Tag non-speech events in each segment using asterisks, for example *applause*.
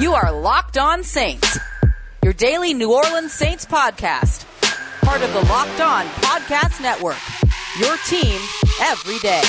You are Locked On Saints, your daily New Orleans Saints podcast, part of the Locked On Podcast Network. Your team every day.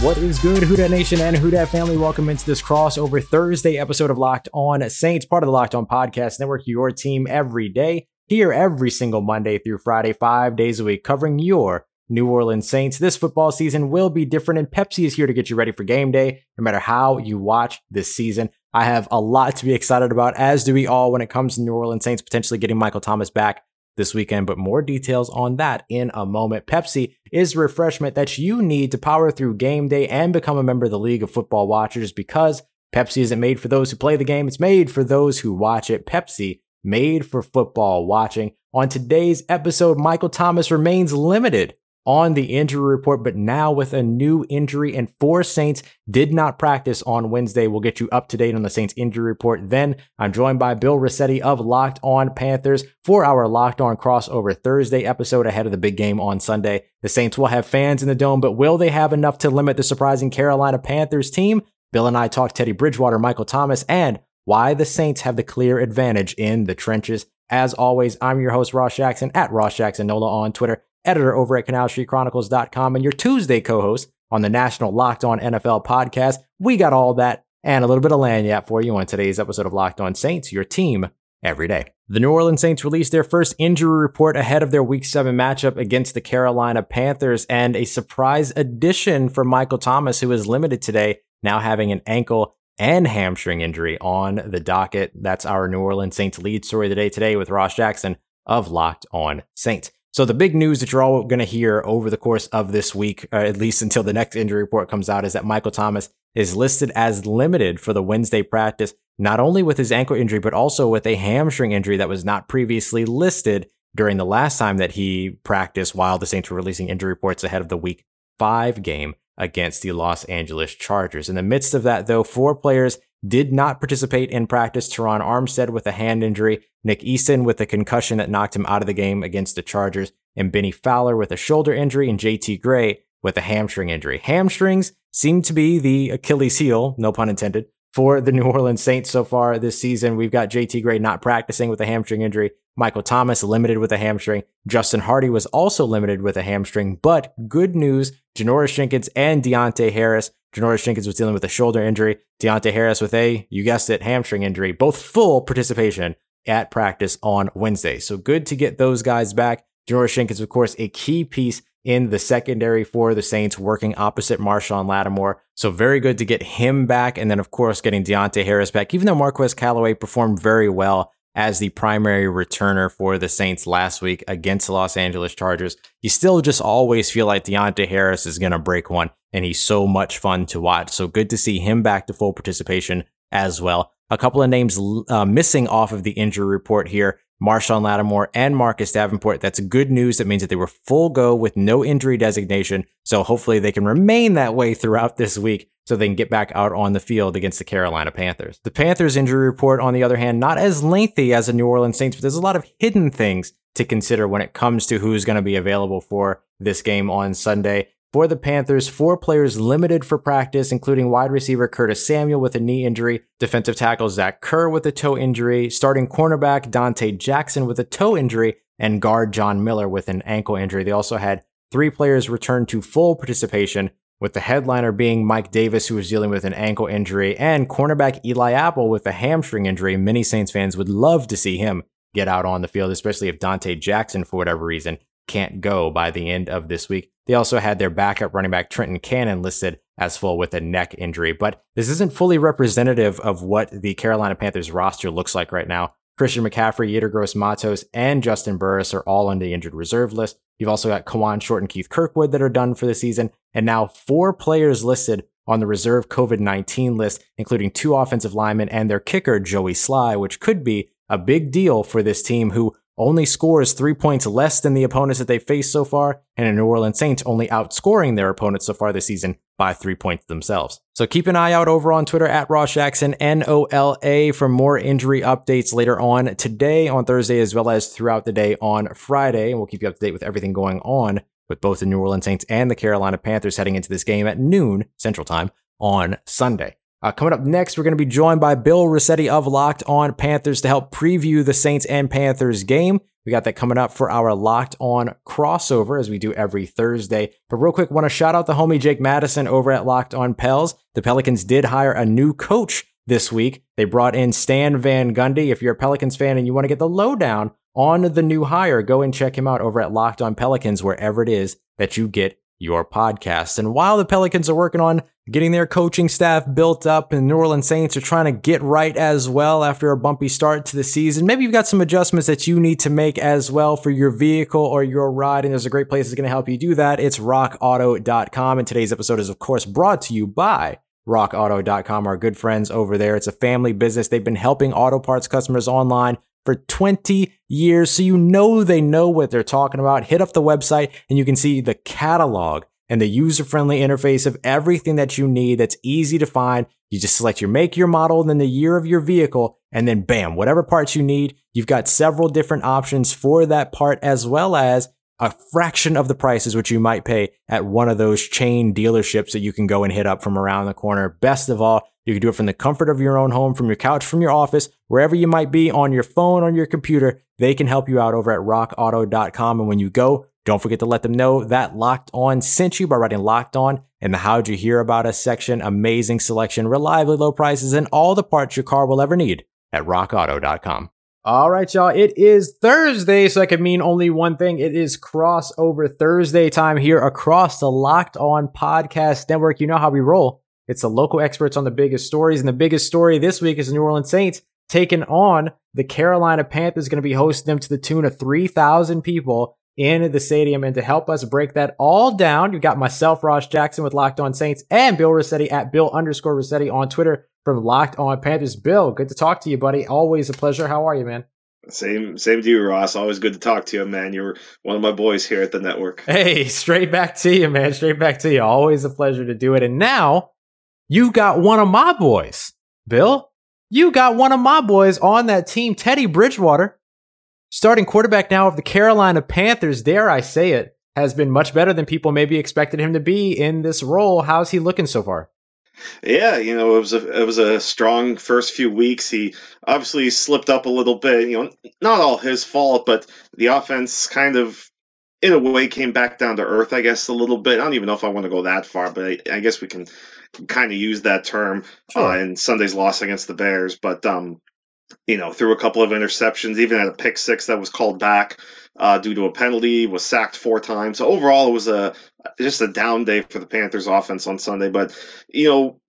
What is good, Who Dat Nation and Who Dat family? Welcome into this crossover Thursday episode of Locked On Saints, part of the Locked On Podcast Network, your team every day, here every single Monday through Friday, five days a week, covering your New Orleans Saints. This football season will be different, and Pepsi is here to get you ready for game day, no matter how you watch this season. I have a lot to be excited about, as do we all, when it comes to New Orleans Saints potentially getting Michael Thomas back this weekend, but more details on that in a moment. Pepsi is refreshment that you need to power through game day and become a member of the League of Football Watchers because Pepsi isn't made for those who play the game, it's made for those who watch it. Pepsi, made for football watching. On today's episode, Michael Thomas remains limited on the injury report, but now with a new injury and four Saints did not practice on Wednesday. We'll get you up to date on the Saints injury report. Then I'm joined by Bill Rossetti of Locked On Panthers for our Locked On crossover Thursday episode ahead of the big game on Sunday. The Saints will have fans in the dome, but will they have enough to limit the surprising Carolina Panthers team? Bill and I talked Teddy Bridgewater, Michael Thomas, and why the Saints have the clear advantage in the trenches. As always, I'm your host, Ross Jackson, at Ross Jackson Nola on Twitter editor over at CanalStreetChronicles.com, and your Tuesday co-host on the National Locked On NFL podcast. We got all that and a little bit of lagniappe for you on today's episode of Locked On Saints, your team every day. The New Orleans Saints released their first injury report ahead of their Week 7 matchup against the Carolina Panthers, and a surprise addition for Michael Thomas, who is limited today, now having an ankle and hamstring injury on the docket. That's our New Orleans Saints lead story today, today with Ross Jackson of Locked On Saints. So the big news that you're all going to hear over the course of this week, uh, at least *laughs* until the next injury report comes out, is that Michael Thomas is listed as limited for the Wednesday practice, not only with his ankle injury, but also with a hamstring injury that was not previously listed during the last time that he practiced while the Saints were releasing injury reports ahead of the week five game against the Los Angeles Chargers. In the midst of that, though, four players did not participate in practice. Terron Armstead with a hand injury, Nick Easton with a concussion that knocked him out of the game against the Chargers, and Bennie Fowler with a shoulder injury, and JT Gray with a hamstring injury. Hamstrings seem to be the Achilles heel, no pun intended, for the *laughs* New Orleans Saints so far this season. We've got JT Gray not practicing with a hamstring injury. Michael Thomas limited with a hamstring. Justin Hardy was also limited with a hamstring. But good news, Janoris Jenkins and Deonte Harris. Janoris Jenkins was dealing with a shoulder injury. Deonte Harris with a, you guessed it, hamstring injury. Both full participation at practice on Wednesday. So good to get those guys back. Janoris Jenkins, of course, a key piece in the secondary for the Saints, working opposite Marshon Lattimore. So very good to get him back. And then, of course, getting Deonte Harris back, even though Marquez Callaway performed very well as the primary returner for the Saints last week against the Los Angeles Chargers. You still just always feel like Deonte Harris is going to break one, and he's so much fun to watch. So good to see him back to full participation as well. A couple of names uh, missing off of the injury report here. Marshon Lattimore and Marcus Davenport. That's good news. That means that they were full go with no injury designation. So hopefully they can remain that way throughout this week so they can get back out on the field against the Carolina Panthers. The Panthers injury report, on the other hand, not as lengthy as the New Orleans Saints, but there's a lot of hidden things to consider when it comes to who's going to be available for this game on Sunday. For the Panthers, four players limited for practice, including wide receiver Curtis Samuel with a knee injury, defensive tackle Zach Kerr with a toe injury, starting cornerback Donte Jackson with a toe injury, and guard John Miller with an ankle injury. They also had three players return to full participation, with the headliner being Mike Davis, who was dealing with an ankle injury, and cornerback Eli Apple with a hamstring injury. Many Saints fans would love to see him get out on the field, especially if Donte Jackson, for whatever reason, can't go by the end of this week. They also had their backup running back Trenton Cannon listed as full with a neck injury, but this isn't fully representative of what the Carolina Panthers roster looks like right now. Christian McCaffrey, Yetur Gross-Matos, and Juston Burris are all on the injured reserve list. You've also got Kawann Short and Keith Kirkwood that are done for the season, and now four players listed on the reserve COVID 19 list, including two offensive linemen and their kicker, Joey Slye, which could be a big deal for this team who only scores three points less than the opponents that they faced so far, and the New Orleans Saints only outscoring their opponents so far this season by three points themselves. So keep an eye out over on Twitter at Ross Jackson, N O L A, for more injury updates later on today, on Thursday, as well as throughout the day on Friday. And we'll keep you up to date with everything going on with both the New Orleans Saints and the Carolina Panthers heading into this game at noon Central Time on Sunday. Uh, coming up next, we're going to be joined by Bill Rossetti of Locked On Panthers to help preview the Saints and Panthers game. We got that coming up for our Locked On crossover as we do every Thursday. But real quick, want to shout out the homie Jake Madison over at Locked On Pels. The Pelicans did hire a new coach this week. They brought in Stan Van Gundy. If you're a Pelicans fan and you want to get the lowdown on the new hire, go and check him out over at Locked On Pelicans, wherever it is that you get your podcast. And while the Pelicans are working on getting their coaching staff built up and New Orleans Saints are trying to get right as well after a bumpy start to the season, maybe you've got some adjustments that you need to make as well for your vehicle or your ride. And there's a great place that's going to help you do that. It's rockauto.com. And today's episode is, of course, brought to you by rockauto.com, our good friends over there. It's a family business. They've been helping auto parts customers online for 20 years. So you know they know what they're talking about. Hit up the website and you can see the catalog and the user friendly interface of everything that you need that's easy to find. You just select your make, your model, and then the year of your vehicle, and then bam, whatever parts you need. You've got several different options for that part, as well as a fraction of the prices which you might pay at one of those chain dealerships that you can go and hit up from around the corner. Best of all, you can do it from the comfort of your own home, from your couch, from your office, wherever you might be on your phone, on your computer. They can help you out over at rockauto.com. And when you go, don't forget to let them know that Locked On sent you by writing Locked On in the How'd You Hear About Us section. Amazing selection, reliably low prices, and all the parts your car will ever need at rockauto.com. All right, y'all. It is Thursday, so that could mean only one thing. It is crossover Thursday time here across the Locked On Podcast Network. You know how we roll. It's the local experts on the biggest stories. And the biggest story this week is the New Orleans Saints taking on the Carolina Panthers, going to be hosting them to the tune of 3,000 people in the stadium. And to help us break that all down, you've got myself, Ross Jackson with Locked On Saints, and Bill Rossetti at Bill underscore Rossetti on Twitter from Locked On Panthers. Bill, good to talk to you, buddy. Always a pleasure. How are you, man? Same, same to you, Ross. Always good to talk to you, man. You're one of my boys here at the network. Hey, *laughs* straight back to you, man. Straight back to you. Always a pleasure to do it. And now you got one of my boys, Bill. You got one of my boys on that team, Teddy Bridgewater, starting quarterback now of the Carolina Panthers. Dare I say it, has been much better than people maybe expected him to be in this role. How's he looking so far? Yeah, you know, it was a it was a strong first few weeks. He obviously slipped up a little bit. You know, not all his fault, but the offense kind of, in a way, came back down to earth. I guess a little bit. I don't even know if I want to go that far, but I, I guess we can kind of use that term sure. uh, in Sunday's loss against the Bears. But um, you know, threw a couple of interceptions, even at a pick six that was called back uh, due to a penalty, was sacked four times. So overall, it was a just a down day for the Panthers offense on Sunday. But you know,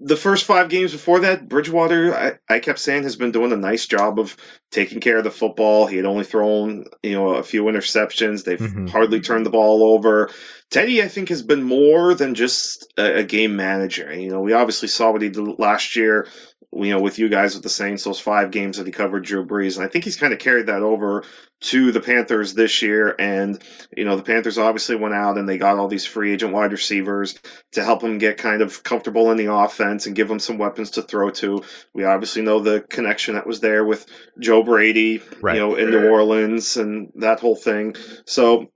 the first five games before that, Bridgewater, I, I, kept saying, has been doing a nice job of taking care of the football. He had only thrown, you know, a few interceptions. They've mm-hmm. hardly turned the ball over. Teddy, I think, has been more than just a, a, game manager. You know, we obviously saw what he did last year you know, with you guys with the Saints, those five games that he covered Drew Brees. And I think he's kind of carried that over to the Panthers this year. And, you know, the Panthers obviously went out and they got all these free agent wide receivers to help him get kind of comfortable in the offense and give him some weapons to throw to. We obviously know the connection that was there with Joe Brady, right. you know, in New Orleans and that whole thing. So,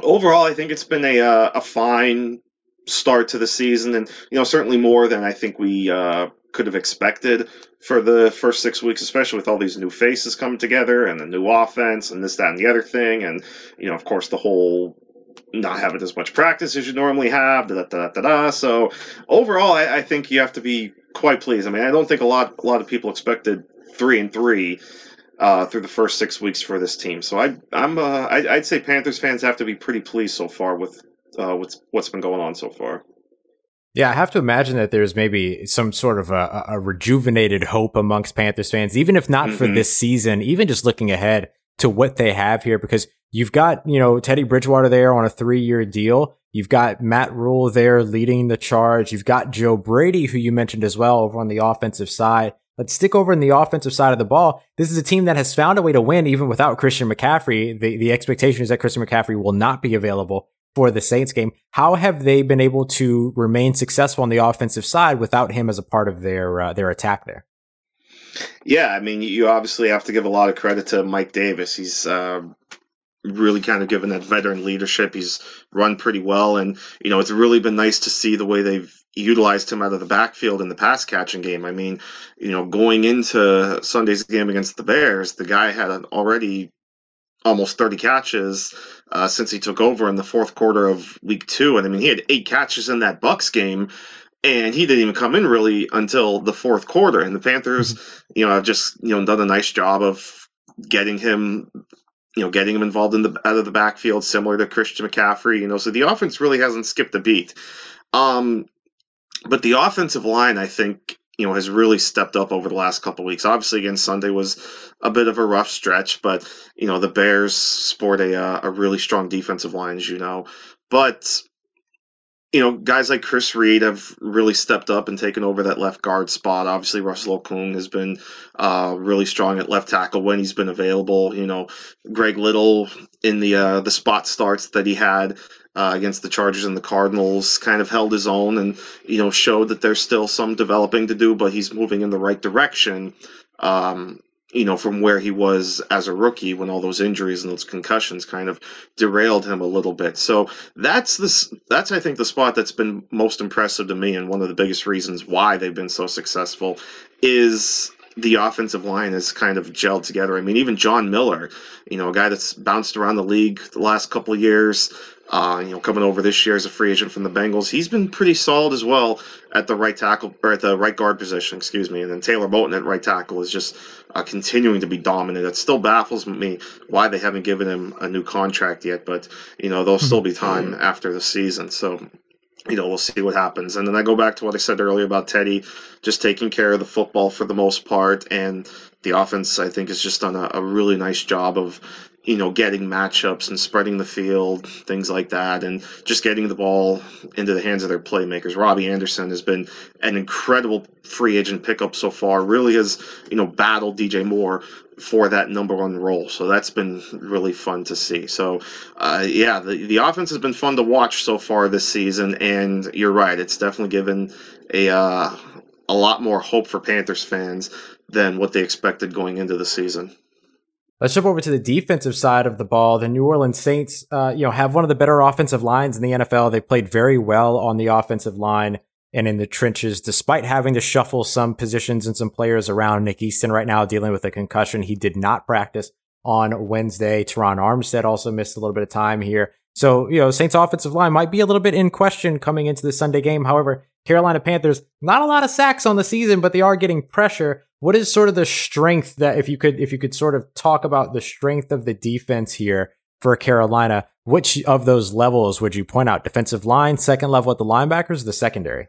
overall, I think it's been a, uh, a fine start to the season and, you know, certainly more than I think we, uh, could have expected for the first six weeks, especially with all these new faces coming together and the new offense and this, that, and the other thing. And, you know, of course, the whole not having as much practice as you normally have. Da, da, da, da, da. So overall, I, I think you have to be quite pleased. I mean, I don't think a lot a lot of people expected three and three uh, through the first six weeks for this team. So I, I'm uh, I, would say Panthers fans have to be pretty pleased so far with uh, what's what's been going on so far. Yeah, I have to imagine that there's maybe some sort of a, a rejuvenated hope amongst Panthers fans, even if not mm-hmm. for this season, even just looking ahead to what they have here, because you've got, you know, Teddy Bridgewater there on a three year deal. You've got Matt Rhule there leading the charge. You've got Joe Brady, who you mentioned as well over on the offensive side. Let's stick over in the offensive side of the ball. This is a team that has found a way to win even without Christian McCaffrey. The, the expectation is that Christian McCaffrey will not be available for the Saints game. How have they been able to remain successful on the offensive side without him as a part of their uh, their attack there? Yeah, I mean, you obviously have to give a lot of credit to Mike Davis. He's uh, really kind of given that veteran leadership. He's run pretty well, and you know it's really been nice to see the way they've utilized him out of the backfield in the pass catching game. I mean, you know, going into Sunday's game against the Bears, the guy had already almost 30 catches uh, since he took over in the fourth quarter of week two. And I mean, he had eight catches in that Bucs game, and he didn't even come in really until the fourth quarter. And the Panthers, mm-hmm. you know, have just you know done a nice job of getting him. You know, getting him involved in the out of the backfield, similar to Christian McCaffrey. You know, so the offense really hasn't skipped a beat. Um, but the offensive line, I think, you know, has really stepped up over the last couple weeks. Obviously, again, Sunday was a bit of a rough stretch, but you know the Bears sport a a really strong defensive line, as you know. But you know, guys like Chris Reed have really stepped up and taken over that left guard spot. Obviously, Russell Okung has been uh, really strong at left tackle when he's been available. You know, Greg Little in the uh, the spot starts that he had uh, against the Chargers and the Cardinals kind of held his own and you know showed that there's still some developing to do, but he's moving in the right direction. Um, you know, from where he was as a rookie when all those injuries and those concussions kind of derailed him a little bit. So that's this that's I think the spot that's been most impressive to me and one of the biggest reasons why they've been so successful is the offensive line has kind of gelled together. I mean, even John Miller, you know, a guy that's bounced around the league the last couple of years, uh, you know, coming over this year as a free agent from the Bengals, he's been pretty solid as well at the right tackle or at the right guard position, excuse me. And then Taylor Moton at right tackle is just uh, continuing to be dominant. It still baffles me why they haven't given him a new contract yet, but you know, there'll still be time after the season. So you know, we'll see what happens. And then I go back to what I said earlier about Teddy just taking care of the football for the most part. And the offense, I think, has just done a, a really nice job of, you know, getting matchups and spreading the field, things like that, and just getting the ball into the hands of their playmakers. Robbie Anderson has been an incredible free agent pickup so far. Really has, you know, battled DJ Moore for that number one role. So that's been really fun to see. So, uh, yeah, the, the offense has been fun to watch so far this season. And you're right, it's definitely given a, uh, a lot more hope for Panthers fans than what they expected going into the season. Let's jump over to the defensive side of the ball. The New Orleans Saints, uh, you know, have one of the better offensive lines in the NFL. They played very well on the offensive line and in the trenches, despite having to shuffle some positions and some players around. Nick Easton right now dealing with a concussion. He did not practice on Wednesday. Terron Armstead also missed a little bit of time here. So, you know, Saints offensive line might be a little bit in question coming into the Sunday game. However, Carolina Panthers, not a lot of sacks on the season, but they are getting pressure. What is sort of the strength that if you could if you could sort of talk about the strength of the defense here for Carolina, which of those levels would you point out? Defensive line, second level at the linebackers, the secondary?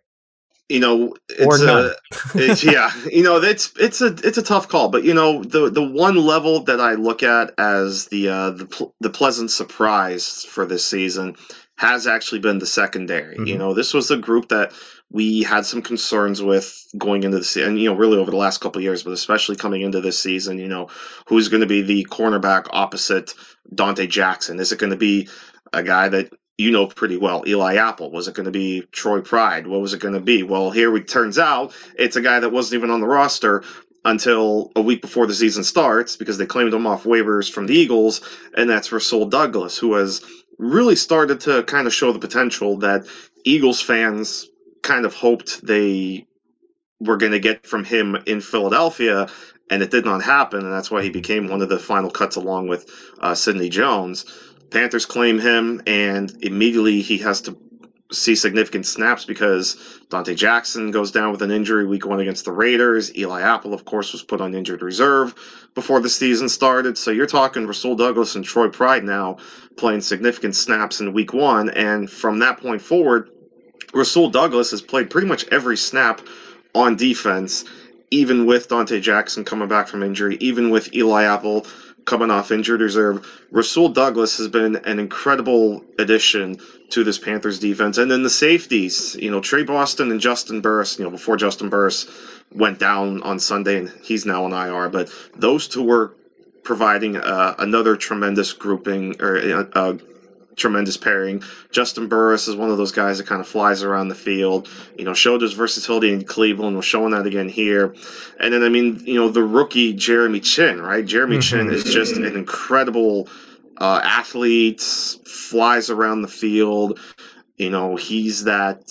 you know, it's a, *laughs* it's, yeah, you know, it's it's a it's a tough call, but you know, the the one level that I look at as the uh, the the pleasant surprise for this season has actually been the secondary. Mm-hmm. You know, this was a group that we had some concerns with going into the season, you know, really over the last couple of years, but especially coming into this season. You know, who's going to be the cornerback opposite Donte Jackson? Is it going to be a guy that you know pretty well. Eli Apple. Was it going to be Troy Pride? What was it going to be? Well, here it turns out it's a guy that wasn't even on the roster until a week before the season starts because they claimed him off waivers from the Eagles, and that's Rasul Douglas, who has really started to kind of show the potential that Eagles fans kind of hoped they were going to get from him in Philadelphia, and it did not happen, and that's why he became one of the final cuts along with uh, Sidney Jones. Panthers claim him, and immediately he has to see significant snaps because Donte Jackson goes down with an injury week one against the Raiders. Eli Apple, of course, was put on injured reserve before the season started. So you're talking Rasul Douglas and Troy Pride now playing significant snaps in week one. And from that point forward, Rasul Douglas has played pretty much every snap on defense, even with Donte Jackson coming back from injury, even with Eli Apple coming off injured reserve. Rasul Douglas has been an incredible addition to this Panthers defense. And then the safeties, you know, Tre Boston and Juston Burris, you know, before Juston Burris went down on Sunday and he's now on IR, but those two were providing uh, another tremendous grouping or uh, uh tremendous pairing. Juston Burris is one of those guys that kind of flies around the field. You know, showed his versatility in Cleveland. Was showing that again here. And then I mean, you know, the rookie Jeremy Chinn, right? Jeremy mm-hmm. Chinn is just an incredible uh, athlete, flies around the field. You know, he's that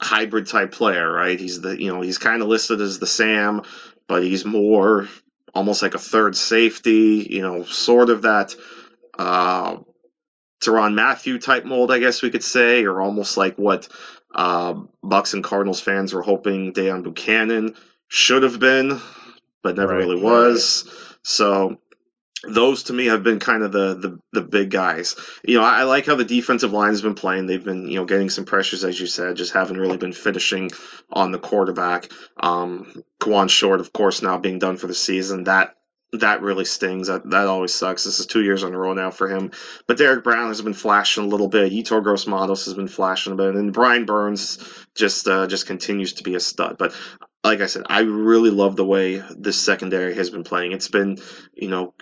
hybrid type player, right? He's the you know he's kind of listed as the Sam, but he's more almost like a third safety. You know, sort of that uh, Tyrann Mathieu type mold, I guess we could say, or almost like what uh, Bucs and Cardinals fans were hoping Deone Bucannon should have been, but never right, really was. Right. So those to me have been kind of the, the the big guys. You know, I, like how the defensive line has been playing. They've been you know getting some pressures, as you said, just haven't really been finishing on the quarterback. Um, Kawann Short, of course, now being done for the season. That that really stings. That that always sucks. This is two years in a row now for him. But Derrick Brown has been flashing a little bit. Yetur Gross-Matos has been flashing a bit, and Brian Burns just uh, just continues to be a stud. But like I said, I really love the way this secondary has been playing. It's been you know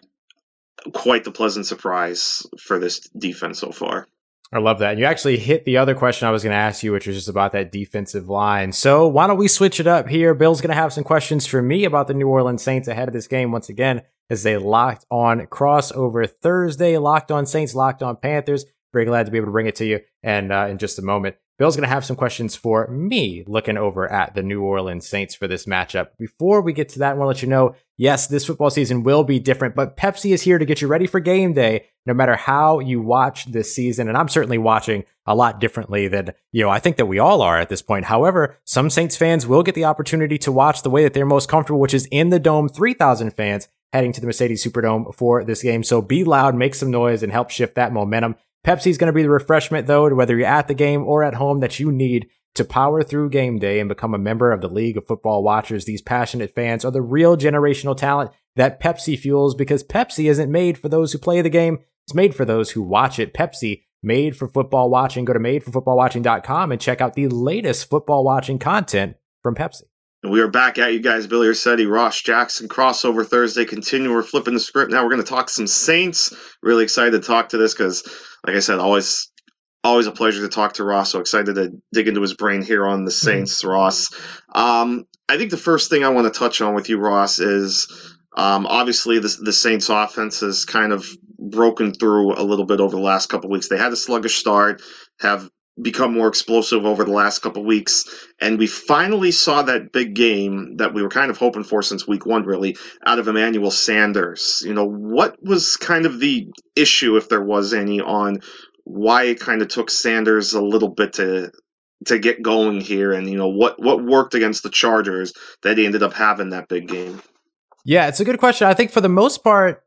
quite the pleasant surprise for this defense so far. I love that. And you actually hit the other question I was going to ask you, which was just about that defensive line. So why don't we switch it up here? Bill's going to have some questions for me about the New Orleans Saints ahead of this game once again as they locked on crossover Thursday, locked on Saints, locked on Panthers. Very glad to be able to bring it to you and uh, in just a moment. Bill's going to have some questions for me looking over at the New Orleans Saints for this matchup. Before we get to that, I want to let you know yes, this football season will be different, but Pepsi is here to get you ready for game day no matter how you watch this season. And I'm certainly watching a lot differently than, you know, I think that we all are at this point. However, some Saints fans will get the opportunity to watch the way that they're most comfortable, which is in the dome, 3,000 fans heading to the Mercedes Superdome for this game. So be loud, make some noise, and help shift that momentum. Pepsi's going to be the refreshment, though, whether you're at the game or at home, that you need to power through game day and become a member of the League of Football Watchers. These passionate fans are the real generational talent that Pepsi fuels because Pepsi isn't made for those who play the game. It's made for those who watch it. Pepsi, made for football watching. Go to madeforfootballwatching.com and check out the latest football watching content from Pepsi. And we are back at you guys. Billy Rossetti, Ross Jackson, crossover Thursday. Continue. We're flipping the script now. We're going to talk some Saints. Really excited to talk to this because, like I said, always, always a pleasure to talk to Ross. So excited to dig into his brain here on the Saints. Ross. Um, I think the first thing I want to touch on with you, Ross, is um, obviously the, the Saints offense has kind of broken through a little bit over the last couple weeks. They had a sluggish start, have become more explosive over the last couple weeks. And we finally saw that big game that we were kind of hoping for since week one, really, out of Emmanuel Sanders. You know, what was kind of the issue, if there was any, on why it kind of took Sanders a little bit to to get going here and you know what what worked against the Chargers that he ended up having that big game. Yeah, it's a good question. I think for the most part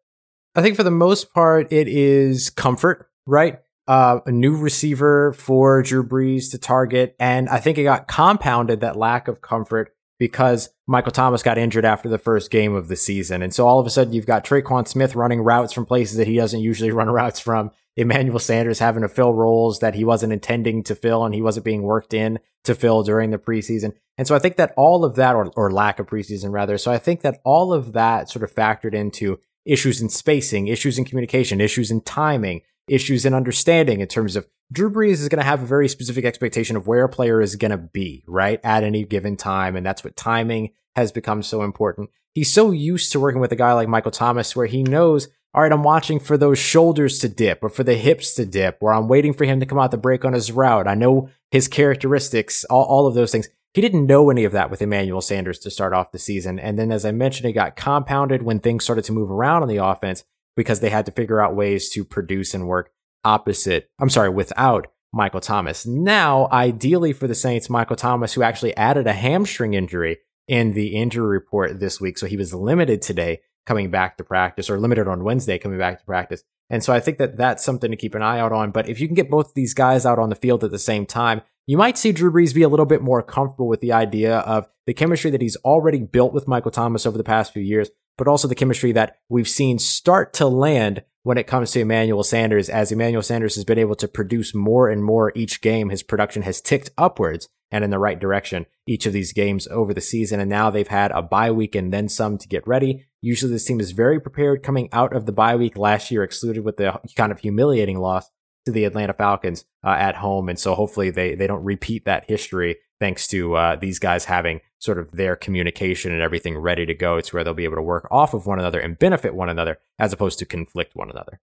I think for the most part it is comfort, right? Uh, a new receiver for Drew Brees to target. And I think it got compounded that lack of comfort because Michael Thomas got injured after the first game of the season. And so all of a sudden you've got Tre'Quan Smith running routes from places that he doesn't usually run routes from. Emmanuel Sanders having to fill roles that he wasn't intending to fill and he wasn't being worked in to fill during the preseason. And so I think that all of that, or, or lack of preseason rather, so I think that all of that sort of factored into issues in spacing, issues in communication, issues in timing, issues in understanding in terms of Drew Brees is going to have a very specific expectation of where a player is going to be, right, at any given time. And that's what timing has become so important. He's so used to working with a guy like Michael Thomas where he knows, all right, I'm watching for those shoulders to dip or for the hips to dip, or I'm waiting for him to come out the break on his route. I know his characteristics, all, all of those things. He didn't know any of that with Emmanuel Sanders to start off the season. And then, as I mentioned, it got compounded when things started to move around on the offense because they had to figure out ways to produce and work opposite, I'm sorry, without Michael Thomas. Now, ideally for the Saints, Michael Thomas, who actually added a hamstring injury in the injury report this week. So he was limited today coming back to practice or limited on Wednesday coming back to practice. And so I think that that's something to keep an eye out on. But if you can get both these guys out on the field at the same time, you might see Drew Brees be a little bit more comfortable with the idea of the chemistry that he's already built with Michael Thomas over the past few years but also the chemistry that we've seen start to land when it comes to Emmanuel Sanders. As Emmanuel Sanders has been able to produce more and more each game, his production has ticked upwards and in the right direction each of these games over the season. And now they've had a bye week and then some to get ready. Usually this team is very prepared coming out of the bye week last year, excluded with the kind of humiliating loss to the Atlanta Falcons uh, at home. And so hopefully they, they don't repeat that history thanks to uh, these guys having sort of their communication and everything ready to go. It's where they'll be able to work off of one another and benefit one another as opposed to conflict one another.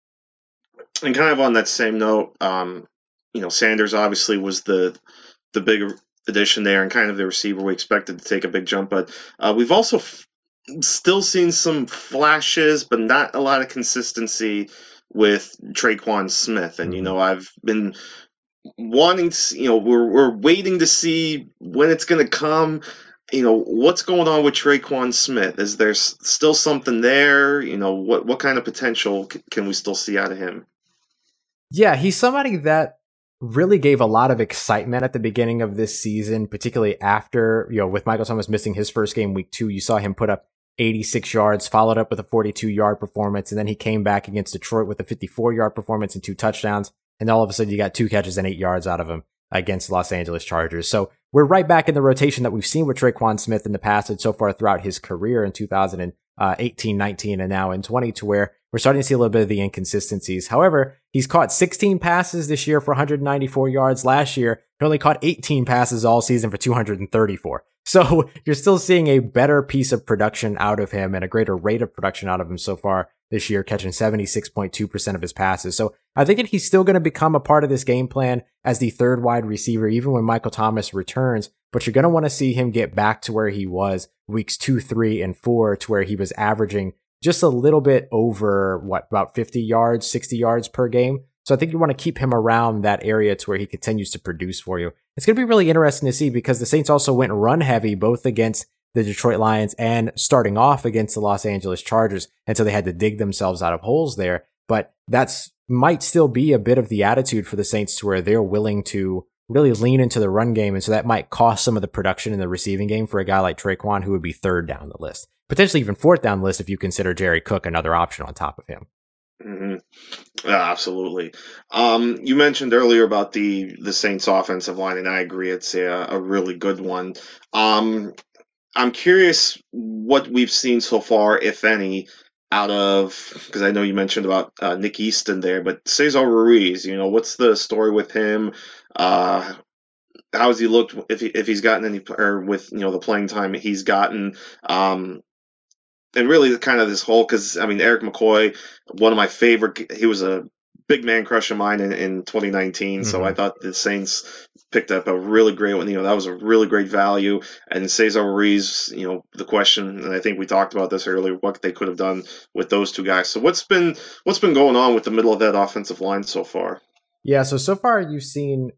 and kind of on that same note, um, you know, Sanders obviously was the the big addition there and kind of the receiver we expected to take a big jump, but uh, we've also f- still seen some flashes, but not a lot of consistency with Tre'Quan Smith. And, you Mhm. know, I've been wanting to, you know, we're, we're waiting to see when it's going to come. You know, what's going on with Tre'Quan Smith? Is there still something there? You know, what, what kind of potential can we still see out of him? Yeah, he's somebody that really gave a lot of excitement at the beginning of this season, particularly after, you know, with Michael Thomas missing his first game week two, you saw him put up 86 yards, followed up with a 42 yard performance, and then he came back against Detroit with a 54 yard performance and two touchdowns. And all of a sudden, you got two catches and eight yards out of him against Los Angeles Chargers. So we're right back in the rotation that we've seen with Tre'Quan Smith in the past and so far throughout his career in 2018, 19, and now in 20 to where we're starting to see a little bit of the inconsistencies. However, he's caught 16 passes this year for 194 yards. Last year, he only caught 18 passes all season for 234. So *laughs* you're still seeing a better piece of production out of him and a greater rate of production out of him so far this year, catching 76.2% of his passes. So I think that he's still going to become a part of this game plan as the third wide receiver, even when Michael Thomas returns. But you're going to want to see him get back to where he was weeks two, three, and four, to where he was averaging just a little bit over what, about 50 yards, 60 yards per game. So I think you want to keep him around that area to where he continues to produce for you. It's going to be really interesting to see because the Saints also went run heavy both against the Detroit Lions and starting off against the Los Angeles Chargers. And so they had to dig themselves out of holes there. But that's might still be a bit of the attitude for the Saints to where they're willing to really lean into the run game. And so that might cost some of the production in the receiving game for a guy like Tre'Quan, who would be third down the list, potentially even fourth down the list if you consider Jared Cook another option on top of him. Hmm Yeah, absolutely. Um, you mentioned earlier about the the Saints offensive line, and I agree, it's a, a really good one. Um, I'm curious what we've seen so far, if any, out of because I know you mentioned about uh, Nick Easton there, but Cesar Ruiz, you know, what's the story with him? Uh, how has he looked? If he, if he's gotten any or with you know the playing time he's gotten, um, and really kind of this whole because I mean Erik McCoy, one of my favorite. He was a big man crush of mine in, in 2019. So Mhm. I thought the Saints picked up a really great one. You know that was a really great value. And Cesar Ruiz, you know the question, and I think we talked about this earlier, what they could have done with those two guys. So what's been what's been going on with the middle of that offensive line so far? Yeah, so so far you've seen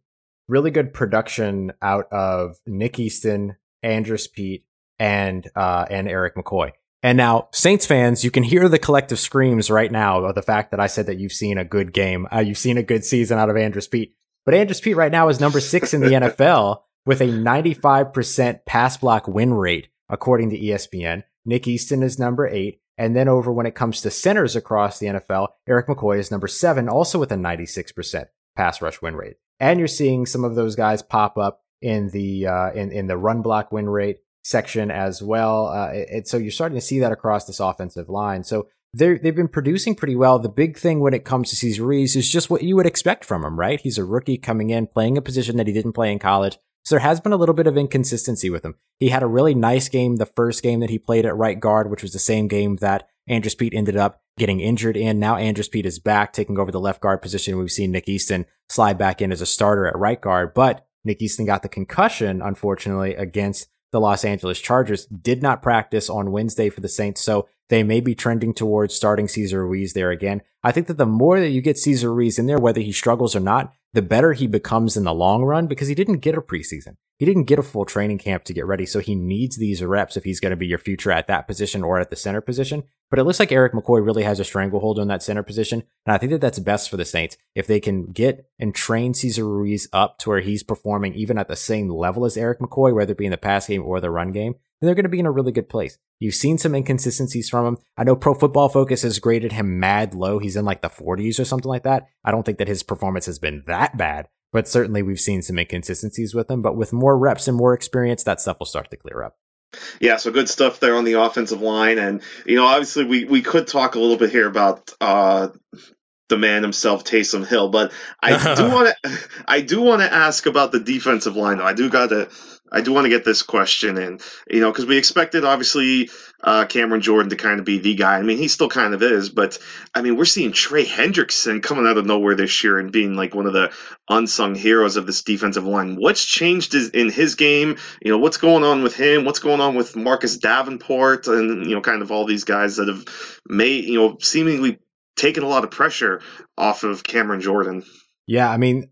really good production out of Nick Easton, Andrus Peat, and uh, and Erik McCoy. And now, Saints fans, you can hear the collective screams right now of the fact that I said that you've seen a good game, uh, you've seen a good season out of Andrus Peat. But Andrus Peat right now is number six in the *laughs* NFL with a 95% pass block win rate, according to ESPN. Nick Easton is number eight. And then over when it comes to centers across the NFL, Erik McCoy is number seven, also with a 96% pass rush win rate. And you're seeing some of those guys pop up in the uh, in in the run block win rate section as well. Uh, it, so you're starting to see that across this offensive line. So they they've been producing pretty well. The big thing when it comes to Cesar is just what you would expect from him, right? He's a rookie coming in, playing a position that he didn't play in college. So there has been a little bit of inconsistency with him. He had a really nice game the first game that he played at right guard, which was the same game that Andrus Peat ended up getting injured in. Now Andrus Peat is back, taking over the left guard position. We've seen Nick Easton slide back in as a starter at right guard, but Nick Easton got the concussion, unfortunately, against the Los Angeles Chargers. Did not practice on Wednesday for the Saints, so they may be trending towards starting Cesar Ruiz there again. I think that the more that you get Cesar Ruiz in there, whether he struggles or not, the better he becomes in the long run because he didn't get a preseason. He didn't get a full training camp to get ready, so he needs these reps if he's going to be your future at that position or at the center position. But it looks like Erik McCoy really has a stranglehold on that center position, and I think that that's best for the Saints if they can get and train Cesar Ruiz up to where he's performing even at the same level as Erik McCoy, whether it be in the pass game or the run game. Then they're going to be in a really good place. You've seen some inconsistencies from him. I know Pro Football Focus has graded him mad low. He's in like the 40s or something like that. I don't think that his performance has been that bad, but certainly we've seen some inconsistencies with him. But with more reps and more experience, that stuff will start to clear up. Yeah, so good stuff there on the offensive line, and you know, obviously we we could talk a little bit here about uh, the man himself, Taysom Hill. But I *laughs* do want to, I do want to ask about the defensive line. Though I do got to, I do want to get this question in. You know, because we expected obviously uh, Cameron Jordan to kind of be the guy. I mean, he still kind of is, but I mean, we're seeing Trey Hendrickson coming out of nowhere this year and being like one of the unsung heroes of this defensive line. What's changed in his game? You know, what's going on with him? What's going on with Marcus Davenport and you know, kind of all these guys that have made you know seemingly taken a lot of pressure off of Cameron Jordan. Yeah, I mean,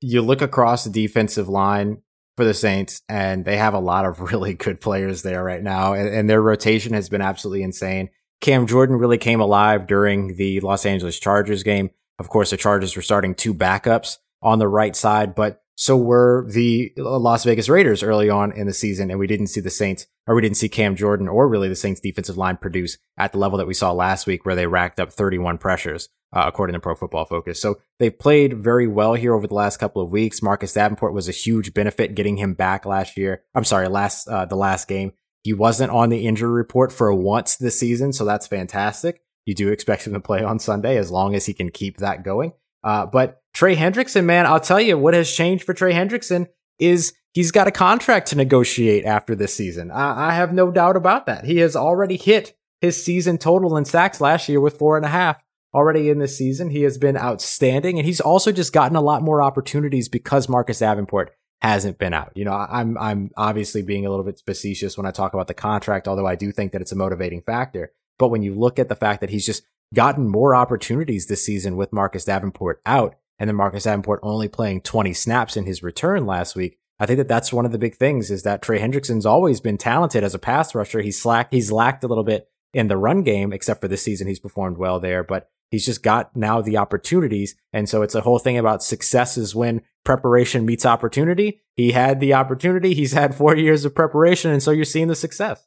you look across the defensive line for the Saints, and they have a lot of *laughs* really good players there right now, and, and, their rotation has been absolutely insane. Cam Jordan really came alive during the Los Angeles Chargers game. Of course, the Chargers were starting two backups on the right side, but so were the Las Vegas Raiders early on in the season, and we didn't see the Saints, or we didn't see Cam Jordan, or really the Saints defensive line produce at the level that we saw last week, where they racked up 31 pressures, uh, according to Pro Football Focus. So they've played very well here over the last couple of weeks. Marcus Davenport was a huge benefit getting him back last year. I'm sorry, last uh, the last game. He wasn't on the injury report for once this season, so that's fantastic. You do expect him to play on Sunday as long as he can keep that going. Uh, but Trey Hendrickson, man, I'll tell you what has changed for Trey Hendrickson is he's got a contract to negotiate after this season. I, I have no doubt about that. He has already hit his season total in sacks last year with four and a half already in this season. He has been outstanding, and he's also just gotten a lot more opportunities because Marcus Davenport hasn't been out. You know, I'm I'm obviously being a little bit facetious when I talk about the contract, although I do think that it's a motivating factor. But when you look at the fact that he's just gotten more opportunities this season with Marcus Davenport out, and then Marcus Davenport only playing 20 snaps in his return last week. I think that that's one of the big things is that Trey Hendrickson's always been talented as a pass rusher. He's slacked, he's lacked a little bit in the run game, except for this season. He's performed well there, but he's just got now the opportunities. And so it's a whole thing about success is when preparation meets opportunity. He had the opportunity. He's had four years of preparation. And so you're seeing the success.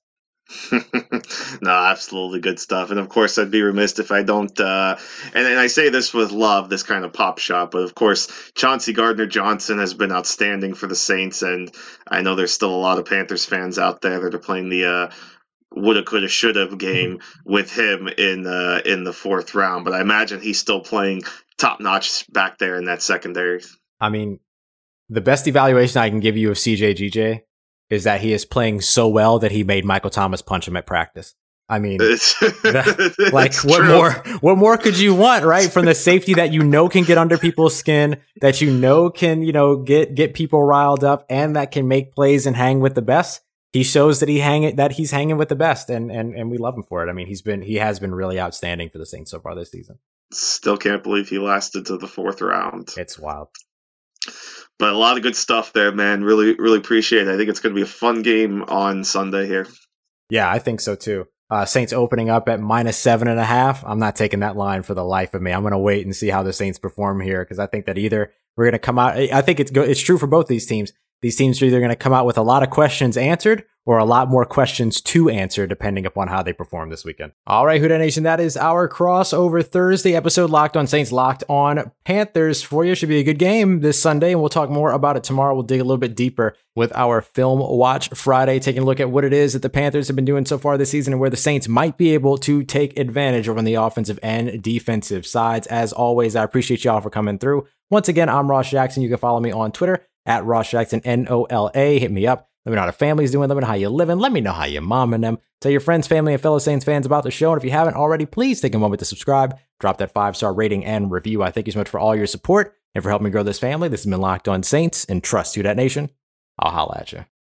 *laughs* no, absolutely good stuff. And of course, I'd be remiss if I don't. Uh, and, and I say this with love, this kind of pop shot. But of course, Chauncey Gardner Johnson has been outstanding for the Saints, and I know there's still a lot of Panthers fans out there that are playing the uh, woulda, coulda, shoulda game *laughs* with him in uh, in the fourth round. But I imagine he's still playing top notch back there in that secondary. I mean, the best evaluation I can give you of CJ GJ is that he is playing so well that he made Michael Thomas punch him at practice. I mean, *laughs* that, like what true. more? What more could you want, right? From the safety that you know can get under people's skin, that you know can you know get get people riled up, and that can make plays and hang with the best. He shows that he hang it that he's hanging with the best, and and and we love him for it. I mean, he's been he has been really outstanding for the Saints so far this season. Still can't believe he lasted to the fourth round. It's wild. But a lot of good stuff there, man. Really, really appreciate it. I think it's going to be a fun game on Sunday here. Yeah, I think so too. Uh, Saints opening up at minus seven and a half. I'm not taking that line for the life of me. I'm going to wait and see how the Saints perform here because I think that either we're going to come out. I think it's go, it's true for both these teams. These teams are either going to come out with a lot of questions answered or a lot more questions to answer depending upon how they perform this weekend. All right, Who Dat Nation, that is our crossover Thursday episode Locked on Saints, Locked on Panthers for you. Should be a good game this Sunday, and we'll talk more about it tomorrow. We'll dig a little bit deeper with our Film Watch Friday, taking a look at what it is that the Panthers have been doing so far this season and where the Saints might be able to take advantage over on the offensive and defensive sides. As always, I appreciate y'all for coming through. Once again, I'm Ross Jackson. You can follow me on Twitter at Ross Jackson, N O L A. Hit me up. Let me know how the family's doing. Let me know how you're living. Let me know how you're momming them. Tell your friends, family, and fellow Saints fans about the show. And if you haven't already, please take a moment to subscribe, drop that five star rating and review. I thank you so much for all your support and for helping me grow this family. This has been Locked On Saints and Trust You That Nation. I'll holla at you.